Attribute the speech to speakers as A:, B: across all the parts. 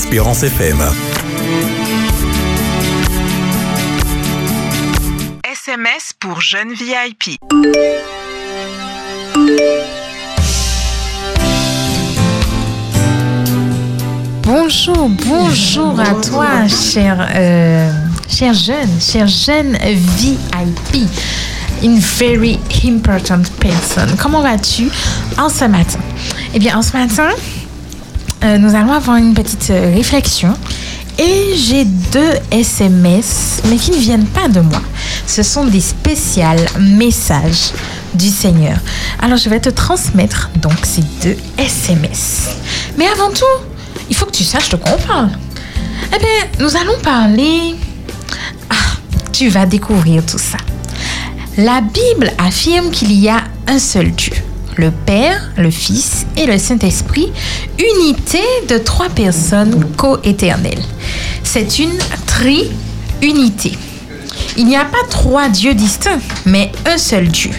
A: Espérance FM.
B: SMS pour jeunes VIP.
C: Bonjour, bonjour à toi, cher, euh, cher jeune, cher jeune VIP. Une very important person. Comment vas-tu en ce matin? Eh bien, en ce matin, euh, nous allons avoir une petite euh, réflexion. Et j'ai deux SMS, mais qui ne viennent pas de moi. Ce sont des spéciales messages du Seigneur. Alors, je vais te transmettre donc ces deux SMS. Mais avant tout, il faut que tu saches de quoi on parle. Eh bien, nous allons parler... Ah, tu vas découvrir tout ça. La Bible affirme qu'il y a un seul Dieu, le Père, le Fils et le Saint-Esprit, unité de trois personnes coéternelles. C'est une tri-unité. Il n'y a pas trois dieux distincts, mais un seul Dieu.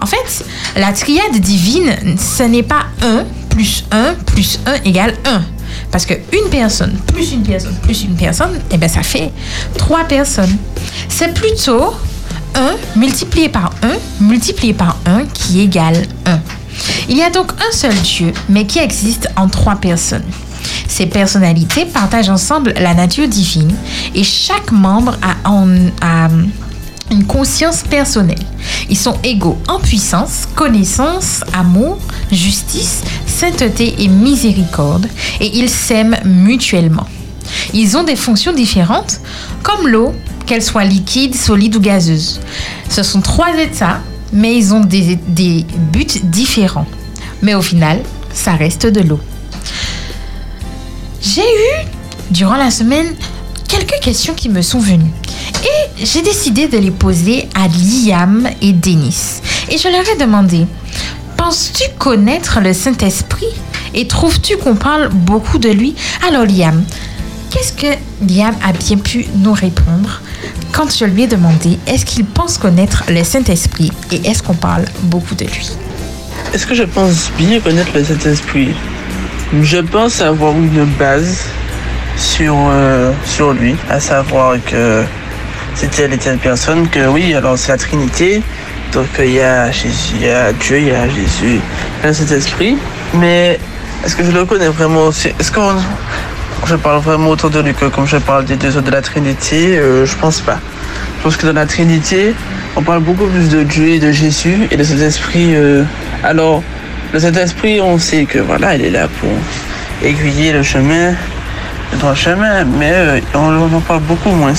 C: En fait, la triade divine, ce n'est pas 1 plus 1 plus 1 égale 1. Parce que une personne plus une personne plus une personne, eh bien, ça fait trois personnes. C'est plutôt 1 multiplié par 1 multiplié par 1 qui égale 1. Il y a donc un seul Dieu, mais qui existe en trois personnes. Ces personnalités partagent ensemble la nature divine et chaque membre a, a une conscience personnelle. Ils sont égaux en puissance, connaissance, amour, justice, sainteté et miséricorde, et ils s'aiment mutuellement. Ils ont des fonctions différentes, comme l'eau, qu'elle soit liquide, solide ou gazeuse. Ce sont trois états, mais ils ont des buts différents. Mais au final, ça reste de l'eau. J'ai eu, durant la semaine, quelques questions qui me sont venues. Et j'ai décidé de les poser à Liam et Denis. Et je leur ai demandé, penses-tu connaître le Saint-Esprit? Et trouves-tu qu'on parle beaucoup de lui? Alors Liam, qu'est-ce que Liam a bien pu nous répondre? Quand je lui ai demandé est-ce qu'il pense connaître le Saint-Esprit et est-ce qu'on parle beaucoup de lui?
D: Est-ce que je pense bien connaître le Saint-Esprit? Je pense avoir une base sur, euh, sur lui, à savoir que c'est telle et telle personne, que oui, alors c'est la Trinité, donc euh, il y a Jésus, il y a Dieu, il y a Jésus, il y a le Saint-Esprit, mais est-ce que je le connais vraiment? Est-ce que je parle vraiment autour de lui que comme je parle des deux autres de la Trinité Euh, Je pense pas. Je pense que dans la Trinité, on parle beaucoup plus de Dieu et de Jésus et de cet esprit. euh, alors, le Saint-Esprit, on sait que voilà, il est là pour aiguiller le chemin, le droit chemin, mais euh, on, en parle beaucoup moins.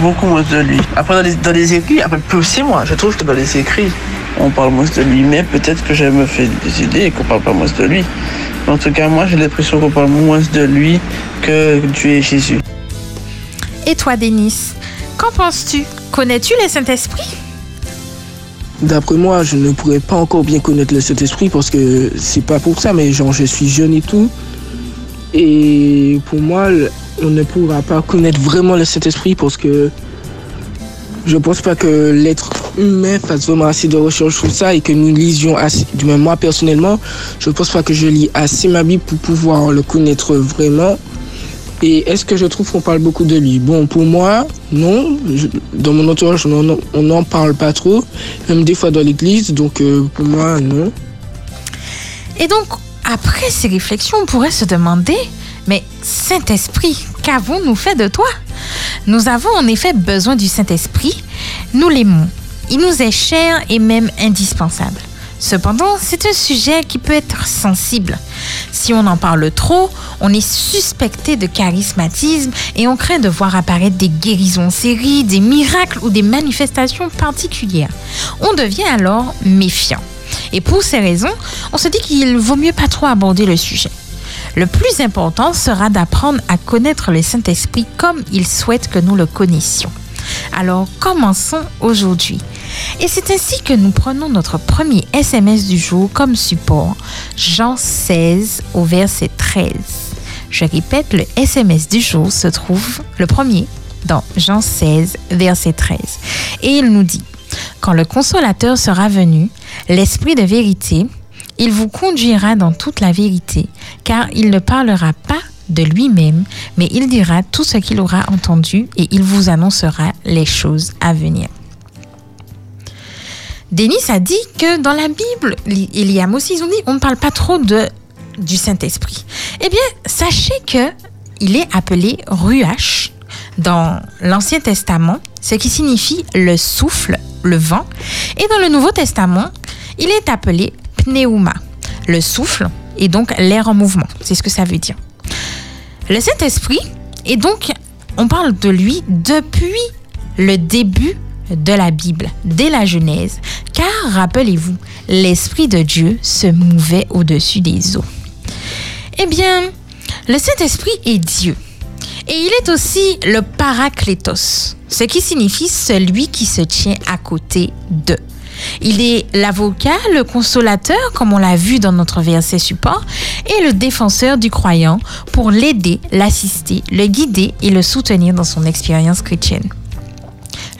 D: Beaucoup moins de lui. Après, dans les, écrits, après, plus aussi moi, je trouve que dans les écrits, on parle moins de lui, mais peut-être que je me fais des idées et qu'on parle pas moins de lui. En tout cas, moi, j'ai l'impression qu'on parle moins de lui que Dieu et Jésus.
C: Et toi, Denis, qu'en penses-tu? Connais-tu le Saint-Esprit?
E: D'après moi, je ne pourrais pas encore bien connaître le Saint-Esprit parce que c'est pas pour ça, mais genre je suis jeune et tout. Et pour moi, on ne pourra pas connaître vraiment le Saint-Esprit parce que je pense pas que l'être humain fasse vraiment assez de recherches sur ça et que nous lisions assez. Du moins, moi personnellement, je pense pas que je lis assez ma Bible pour pouvoir le connaître vraiment. Et est-ce que je trouve qu'on parle beaucoup de lui? Bon, pour moi, non. Dans mon entourage, on n'en- on n'en parle pas trop, même des fois dans l'église. Donc, euh, pour moi, non.
C: Et donc, après ces réflexions, on pourrait se demander, mais Saint-Esprit, qu'avons-nous fait de toi? Nous avons en effet besoin du Saint-Esprit, nous l'aimons. Il nous est cher et même indispensable. Cependant, c'est un sujet qui peut être sensible. Si on en parle trop, on est suspecté de charismatisme et on craint de voir apparaître des guérisons en série, des miracles ou des manifestations particulières. On devient alors méfiant. Et pour ces raisons, on se dit qu'il vaut mieux pas trop aborder le sujet. Le plus important sera d'apprendre à connaître le Saint-Esprit comme il souhaite que nous le connaissions. Alors commençons aujourd'hui. Et c'est ainsi que nous prenons notre premier SMS du jour comme support, Jean 16 au verset 13. Je répète, le SMS du jour se trouve le premier dans Jean 16, verset 13. Et il nous dit, Quand le consolateur sera venu, l'Esprit de vérité, il vous conduira dans toute la vérité, car il ne parlera pas de lui-même, mais il dira tout ce qu'il aura entendu et il vous annoncera les choses à venir. Denis a dit que dans la Bible, Eliam aussi, ils ont dit, on ne parle pas trop de, du Saint-Esprit. Eh bien, sachez que il est appelé Ruach dans l'Ancien Testament, ce qui signifie le souffle, le vent. Et dans le Nouveau Testament, il est appelé pneuma, le souffle et donc l'air en mouvement. C'est ce que ça veut dire. Le Saint-Esprit, et donc on parle de lui depuis le début de la Bible, dès la Genèse, car rappelez-vous, l'Esprit de Dieu se mouvait au-dessus des eaux. Eh bien, le Saint-Esprit est Dieu. Et il est aussi le Paraclétos, ce qui signifie celui qui se tient à côté d'eux. Il est l'avocat, le consolateur, comme on l'a vu dans notre verset support, et le défenseur du croyant pour l'aider, l'assister, le guider et le soutenir dans son expérience chrétienne.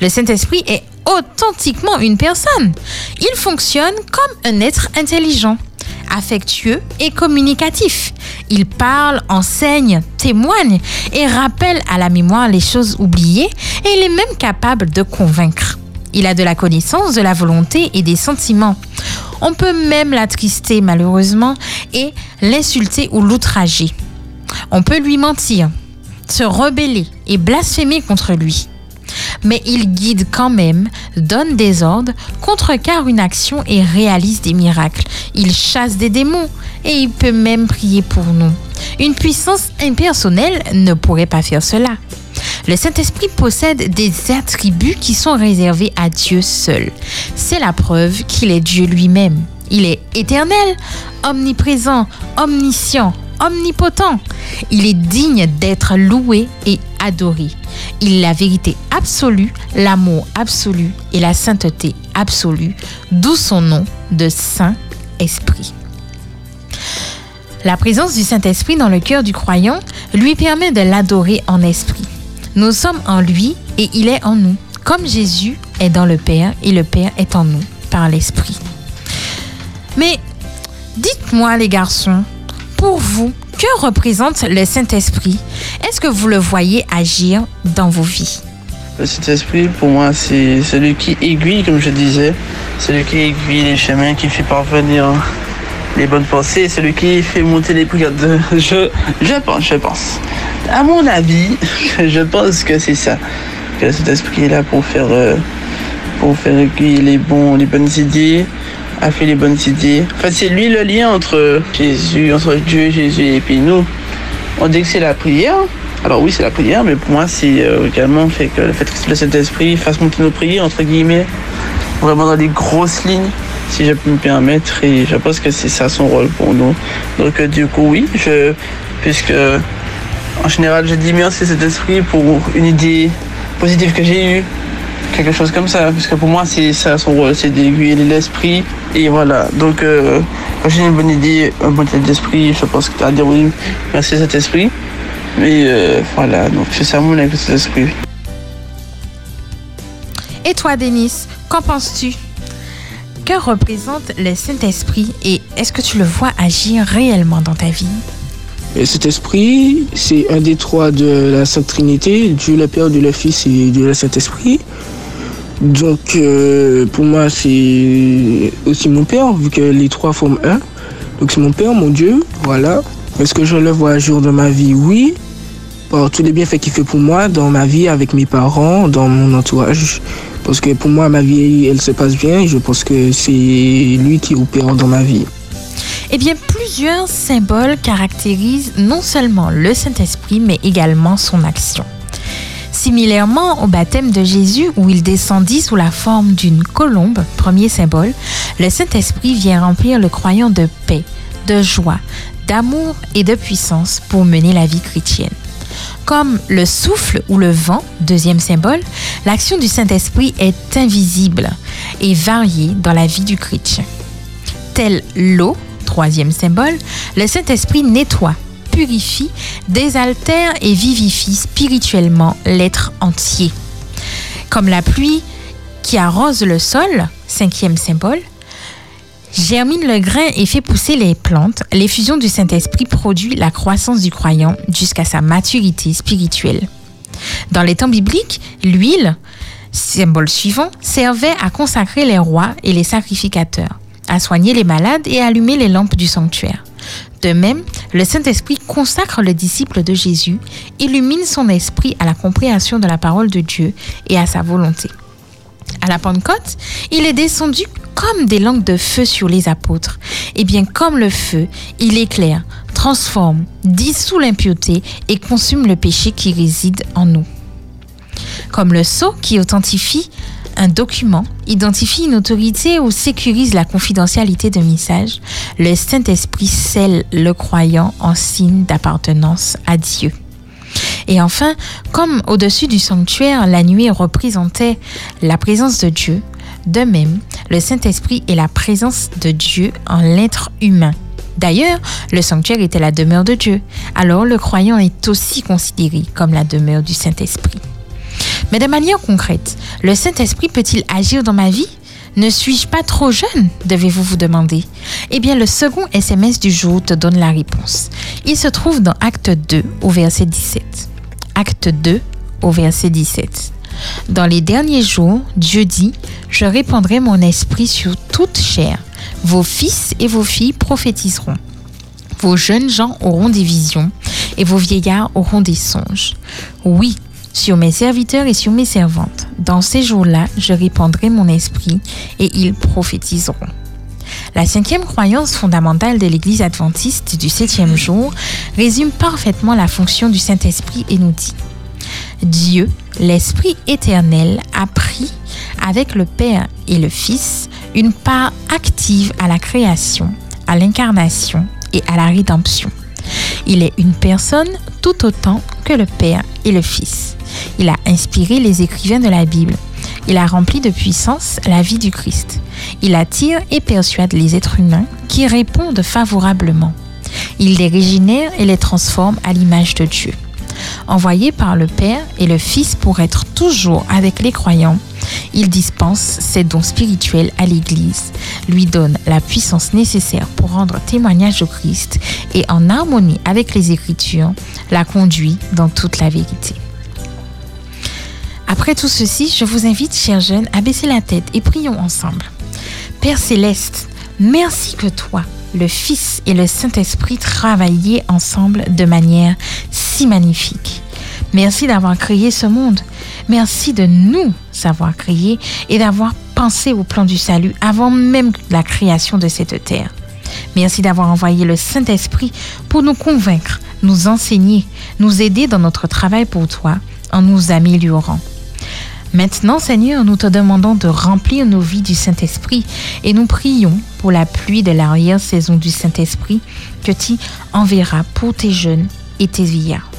C: Le Saint-Esprit est authentiquement une personne. Il fonctionne comme un être intelligent, affectueux et communicatif. Il parle, enseigne, témoigne et rappelle à la mémoire les choses oubliées et il est même capable de convaincre. Il a de la connaissance, de la volonté et des sentiments. On peut même l'attrister malheureusement et l'insulter ou l'outrager. On peut lui mentir, se rebeller et blasphémer contre lui mais il guide quand même, donne des ordres, contrecarre une action et réalise des miracles. Il chasse des démons et il peut même prier pour nous. Une puissance impersonnelle ne pourrait pas faire cela. Le Saint-Esprit possède des attributs qui sont réservés à Dieu seul. C'est la preuve qu'il est Dieu lui-même. Il est éternel, omniprésent, omniscient, omnipotent. Il est digne d'être loué et adoré. Il est la vérité absolue, l'amour absolu et la sainteté absolue, d'où son nom de Saint-Esprit. La présence du Saint-Esprit dans le cœur du croyant lui permet de l'adorer en esprit. Nous sommes en lui et il est en nous, comme Jésus est dans le Père et le Père est en nous par l'Esprit. Mais dites-moi les garçons, pour vous, que représente le Saint-Esprit Est-ce que vous le voyez agir dans vos vies?
D: Le Saint-Esprit, pour moi, c'est celui qui aiguille, comme je disais, celui qui aiguille les chemins, qui fait parvenir les bonnes pensées, celui qui fait monter les prières. Je, pense, je pense. À mon avis, je pense que c'est ça. Que le Saint-Esprit est là pour faire, euh, aiguiller les, bons, les bonnes idées, a fait les bonnes idées. En fait, c'est lui le lien entre Jésus, entre Dieu, Jésus et puis nous. On dit que c'est la prière. Alors oui, c'est la prière, mais pour moi, c'est euh, également fait que le fait que le Saint-Esprit fasse monter nos prières, entre guillemets, vraiment dans des grosses lignes, si je peux me permettre. Et je pense que c'est ça son rôle pour nous. Donc euh, du coup, oui, puisque en général, je dis merci Saint-Esprit pour une idée positive que j'ai eue quelque chose comme ça. Parce que pour moi, c'est ça son rôle, c'est d'aiguiller l'esprit. Et voilà. Donc, euh, quand j'ai une bonne idée, un bon état d'esprit, je pense que tu as dire oui, merci cet esprit. Mais euh, voilà, donc c'est ça mon avec cet esprit.
C: Et toi, Denis, qu'en penses-tu? Que représente le Saint-Esprit et est-ce que tu le vois agir réellement dans ta vie?
E: Cet esprit, c'est un des trois de la Sainte Trinité, Dieu le Père, Dieu le Fils et Dieu le Saint-Esprit. Donc euh, pour moi c'est aussi mon père vu que les trois forment un. Donc c'est mon père, mon Dieu, voilà. Est-ce que je le vois un jour dans ma vie? Oui. Par tous les bienfaits qu'il fait pour moi dans ma vie, avec mes parents, dans mon entourage. Parce que pour moi, ma vie, elle se passe bien et je pense que c'est lui qui opère dans ma vie.
C: Eh bien, plusieurs symboles caractérisent non seulement le Saint-Esprit, mais également son action. Similairement au baptême de Jésus où il descendit sous la forme d'une colombe, premier symbole, le Saint-Esprit vient remplir le croyant de paix, de joie, d'amour et de puissance pour mener la vie chrétienne. Comme le souffle ou le vent, deuxième symbole, l'action du Saint-Esprit est invisible et variée dans la vie du chrétien. Tel l'eau, troisième symbole, le Saint-Esprit nettoie, purifie, désaltère et vivifie spirituellement l'être entier. Comme la pluie qui arrose le sol, cinquième symbole, germine le grain et fait pousser les plantes, l'effusion du Saint-Esprit produit la croissance du croyant jusqu'à sa maturité spirituelle. Dans les temps bibliques, l'huile, symbole suivant, servait à consacrer les rois et les sacrificateurs, à soigner les malades et à allumer les lampes du sanctuaire. De même, le Saint-Esprit consacre le disciple de Jésus, illumine son esprit à la compréhension de la parole de Dieu et à sa volonté. À la Pentecôte, il est descendu comme des langues de feu sur les apôtres. Et bien comme le feu, il éclaire, transforme, dissout l'impureté et consume le péché qui réside en nous. Comme le sceau qui authentifie un document, identifie une autorité ou sécurise la confidentialité d'un message, le Saint-Esprit scelle le croyant en signe d'appartenance à Dieu. Et enfin, comme au-dessus du sanctuaire, la nuée représentait la présence de Dieu, de même, le Saint-Esprit est la présence de Dieu en l'être humain. D'ailleurs, le sanctuaire était la demeure de Dieu. Alors le croyant est aussi considéré comme la demeure du Saint-Esprit. Mais de manière concrète, le Saint-Esprit peut-il agir dans ma vie? Ne suis-je pas trop jeune? Devez-vous vous demander. Eh bien, le second SMS du jour te donne la réponse. Il se trouve dans Acte 2 au verset 17. Acte 2 au verset 17. Dans les derniers jours, Dieu dit, je répandrai mon esprit sur toute chair. Vos fils et vos filles prophétiseront. Vos jeunes gens auront des visions et vos vieillards auront des songes. Oui, sur mes serviteurs et sur mes servantes. Dans ces jours-là, je répandrai mon esprit et ils prophétiseront. La cinquième croyance fondamentale de l'Église adventiste du septième jour résume parfaitement la fonction du Saint-Esprit et nous dit Dieu, l'Esprit éternel, a pris avec le Père et le Fils une part active à la création, à l'incarnation et à la rédemption. Il est une personne tout autant que le Père et le Fils. Il a inspiré les écrivains de la Bible. Il a rempli de puissance la vie du Christ. Il attire et persuade les êtres humains qui répondent favorablement. Il les régénère et les transforme à l'image de Dieu. Envoyé par le Père et le Fils pour être toujours avec les croyants, il dispense ses dons spirituels à l'Église, lui donne la puissance nécessaire pour rendre témoignage au Christ et en harmonie avec les Écritures, la conduit dans toute la vérité. Après tout ceci, je vous invite, chers jeunes, à baisser la tête et prions ensemble. Père céleste, merci que toi, le Fils et le Saint-Esprit travaillaient ensemble de manière si magnifique. Merci d'avoir créé ce monde. Merci de nous avoir créés et d'avoir pensé au plan du salut avant même la création de cette terre. Merci d'avoir envoyé le Saint-Esprit pour nous convaincre, nous enseigner, nous aider dans notre travail pour toi en nous améliorant. Maintenant, Seigneur, nous te demandons de remplir nos vies du Saint-Esprit et nous prions pour la pluie de l'arrière-saison du Saint-Esprit que tu enverras pour tes jeunes et tes vieillards.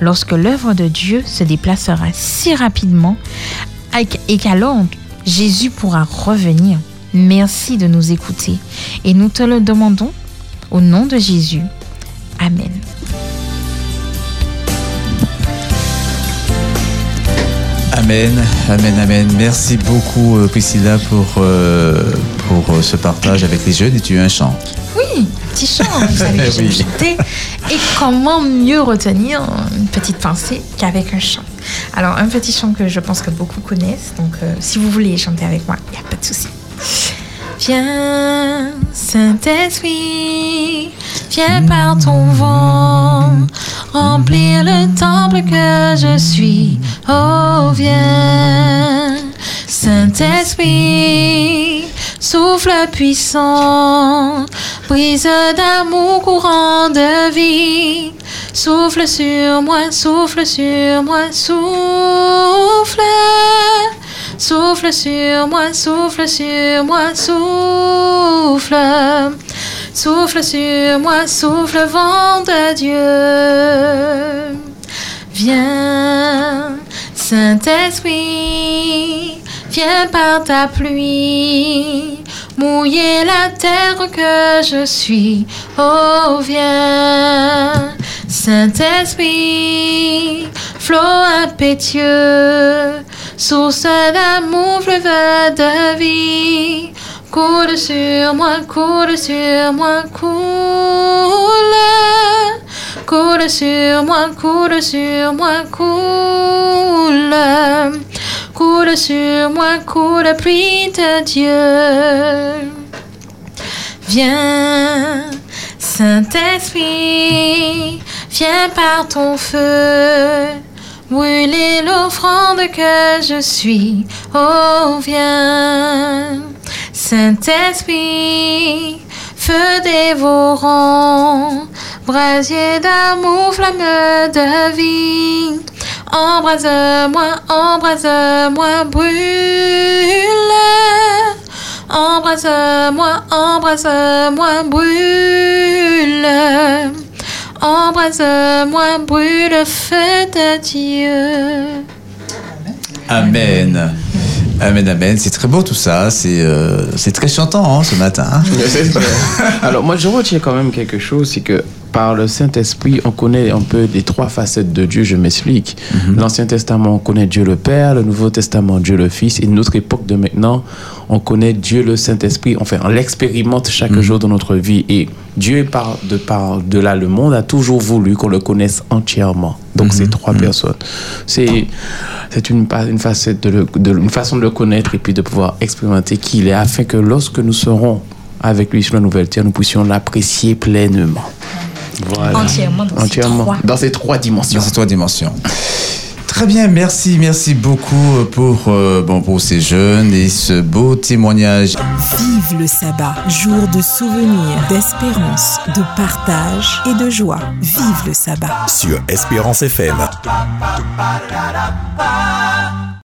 C: Lorsque l'œuvre de Dieu se déplacera si rapidement et qu'alors Jésus pourra revenir, merci de nous écouter et nous te le demandons au nom de Jésus. Amen.
A: Amen, amen, amen. Merci beaucoup euh, Priscilla pour, euh, pour euh, ce partage avec les jeunes et tu as un chant.
C: Oui, petit chant, vous savez que
A: Oui.
C: chanter. Et comment mieux retenir une petite pensée qu'avec un chant? Alors, un petit chant que je pense que beaucoup connaissent. Donc, euh, si vous voulez chanter avec moi, il n'y a pas de souci. Viens, Saint-Esprit, viens par ton vent, remplir le temple que je suis. Oh, viens, Saint-Esprit, souffle puissant, brise d'amour courant de vie. Souffle sur moi, souffle sur moi, souffle. Souffle sur moi, souffle sur moi, souffle. Souffle sur moi, souffle vent de Dieu. Viens, Saint-Esprit, viens par ta pluie, mouiller la terre que je suis. Oh, viens, Saint-Esprit, flot impétueux, source d'amour, fleuve de vie, coule sur moi, coule sur moi, coule. Coule sur moi, coule sur moi, coule. Coule sur moi, coule, pluie de Dieu. Viens, Saint-Esprit, viens par ton feu. Brûler l'offrande que je suis. Oh, viens, Saint-Esprit, feu dévorant, brasier d'amour, flamme de vie. Embrase-moi, embrase-moi, brûle. Embrase-moi, embrase-moi, brûle. Embrase-moi, brûle, feu de Dieu.
A: Amen. Amen, amen. C'est très beau tout ça. C'est euh, c'est très chantant hein, ce matin. hein.
F: Alors moi je retiens quand même quelque chose, c'est que par le Saint-Esprit, on connaît un peu les trois facettes de Dieu, je m'explique. L'Ancien Testament, on connaît Dieu le Père, le Nouveau Testament, Dieu le Fils, et notre époque de maintenant, on connaît Dieu le Saint-Esprit, enfin on l'expérimente chaque jour dans notre vie. Et Dieu, par de, par de là le monde, a toujours voulu qu'on le connaisse entièrement. Donc ces trois personnes. C'est c'est une, une, facette de le- de- une façon de le connaître et puis de pouvoir expérimenter qui il est, afin que lorsque nous serons avec lui sur la nouvelle terre, nous puissions l'apprécier pleinement. Voilà.
C: Entièrement dans ces trois.
F: Dans ces trois dimensions.
A: Dans ces trois dimensions. Très bien, merci, merci beaucoup pour, euh, bon, pour ces jeunes et ce beau témoignage.
G: Vive le sabbat, jour de souvenir, d'espérance, de partage et de joie. Vive le sabbat.
H: sur Espérance FM.